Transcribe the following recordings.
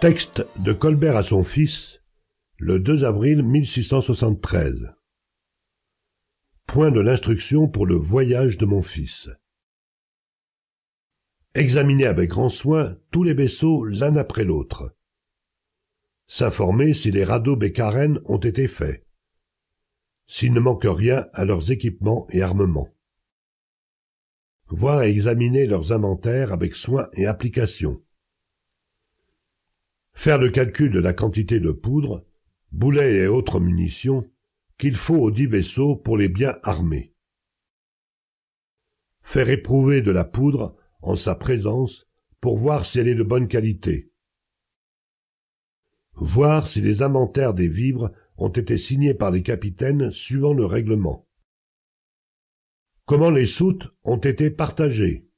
Texte de Colbert à son fils, le 2 avril 1673. Point de l'instruction pour le voyage de mon fils. Examiner avec grand soin tous les vaisseaux l'un après l'autre. S'informer si les radeaux bécarènes ont été faits. S'il ne manque rien à leurs équipements et armements. Voir et examiner leurs inventaires avec soin et application. Faire le calcul de la quantité de poudre, boulets et autres munitions qu'il faut aux dix vaisseaux pour les bien armer. Faire éprouver de la poudre en sa présence pour voir si elle est de bonne qualité. Voir si les inventaires des vivres ont été signés par les capitaines suivant le règlement. Comment les soutes ont été partagées.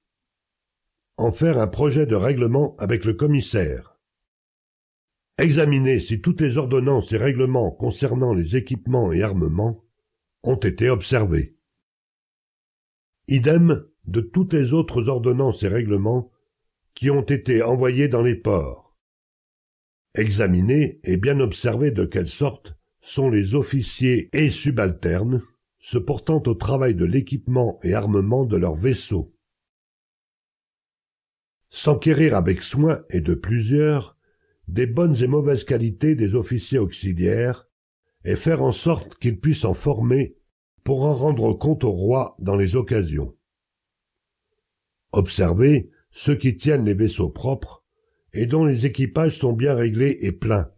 En faire un projet de règlement avec le commissaire. Examiner si toutes les ordonnances et règlements concernant les équipements et armements ont été observés. Idem de toutes les autres ordonnances et règlements qui ont été envoyés dans les ports. Examiner et bien observer de quelle sorte sont les officiers et subalternes se portant au travail de l'équipement et armement de leurs vaisseaux. S'enquérir avec soin et de plusieurs des bonnes et mauvaises qualités des officiers auxiliaires, et faire en sorte qu'ils puissent en former pour en rendre compte au roi dans les occasions. Observez ceux qui tiennent les vaisseaux propres et dont les équipages sont bien réglés et pleins.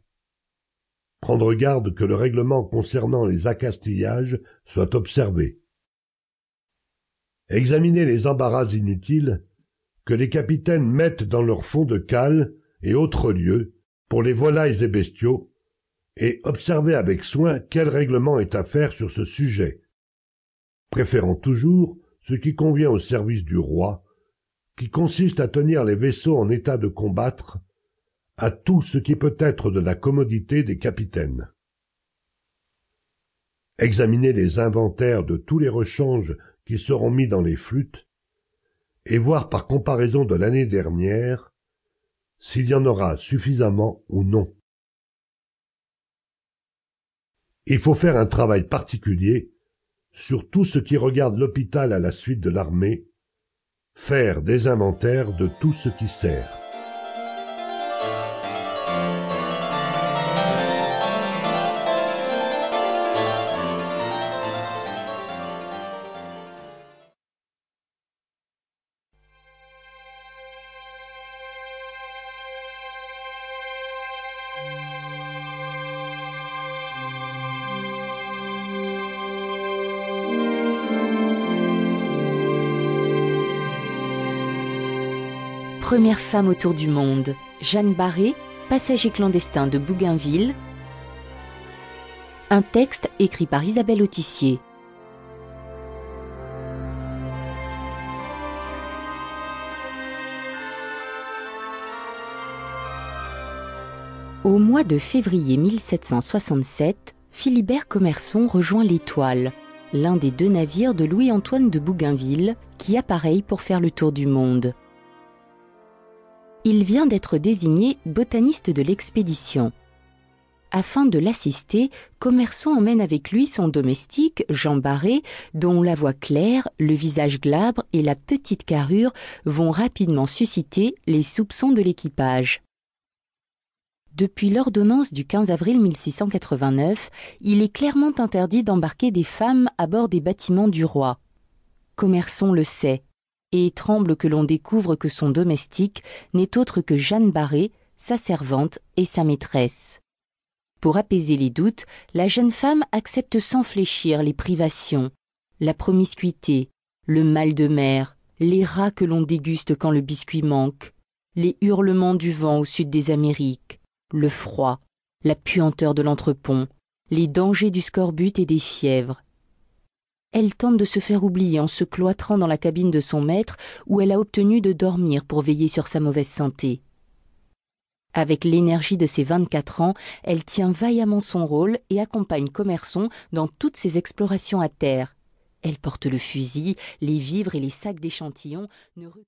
Prendre garde que le règlement concernant les accastillages soit observé. Examiner les embarras inutiles que les capitaines mettent dans leurs fonds de cale et autres lieux pour les volailles et bestiaux, et observer avec soin quel règlement est à faire sur ce sujet, préférant toujours ce qui convient au service du roi, qui consiste à tenir les vaisseaux en état de combattre, à tout ce qui peut être de la commodité des capitaines. Examiner les inventaires de tous les rechanges qui seront mis dans les flûtes, et voir par comparaison de l'année dernière s'il y en aura suffisamment ou non. Il faut faire un travail particulier sur tout ce qui regarde l'hôpital à la suite de l'armée, faire des inventaires de tout ce qui sert. Première femme autour du monde, Jeanne Barré, passager clandestin de Bougainville. Un texte écrit par Isabelle Autissier. Au mois de février 1767, Philibert Commerson rejoint l'Étoile, l'un des deux navires de Louis-Antoine de Bougainville, qui appareille pour faire le tour du monde il vient d'être désigné botaniste de l'expédition. Afin de l'assister, Commerçon emmène avec lui son domestique, Jean Barré, dont la voix claire, le visage glabre et la petite carrure vont rapidement susciter les soupçons de l'équipage. Depuis l'ordonnance du 15 avril 1689, il est clairement interdit d'embarquer des femmes à bord des bâtiments du roi. Commerçon le sait, et tremble que l'on découvre que son domestique n'est autre que Jeanne Barré, sa servante et sa maîtresse. Pour apaiser les doutes, la jeune femme accepte sans fléchir les privations, la promiscuité, le mal de mer, les rats que l'on déguste quand le biscuit manque, les hurlements du vent au sud des Amériques, le froid, la puanteur de l'entrepont, les dangers du scorbut et des fièvres, elle tente de se faire oublier en se cloîtrant dans la cabine de son maître où elle a obtenu de dormir pour veiller sur sa mauvaise santé. Avec l'énergie de ses 24 ans, elle tient vaillamment son rôle et accompagne Commerçon dans toutes ses explorations à terre. Elle porte le fusil, les vivres et les sacs d'échantillons,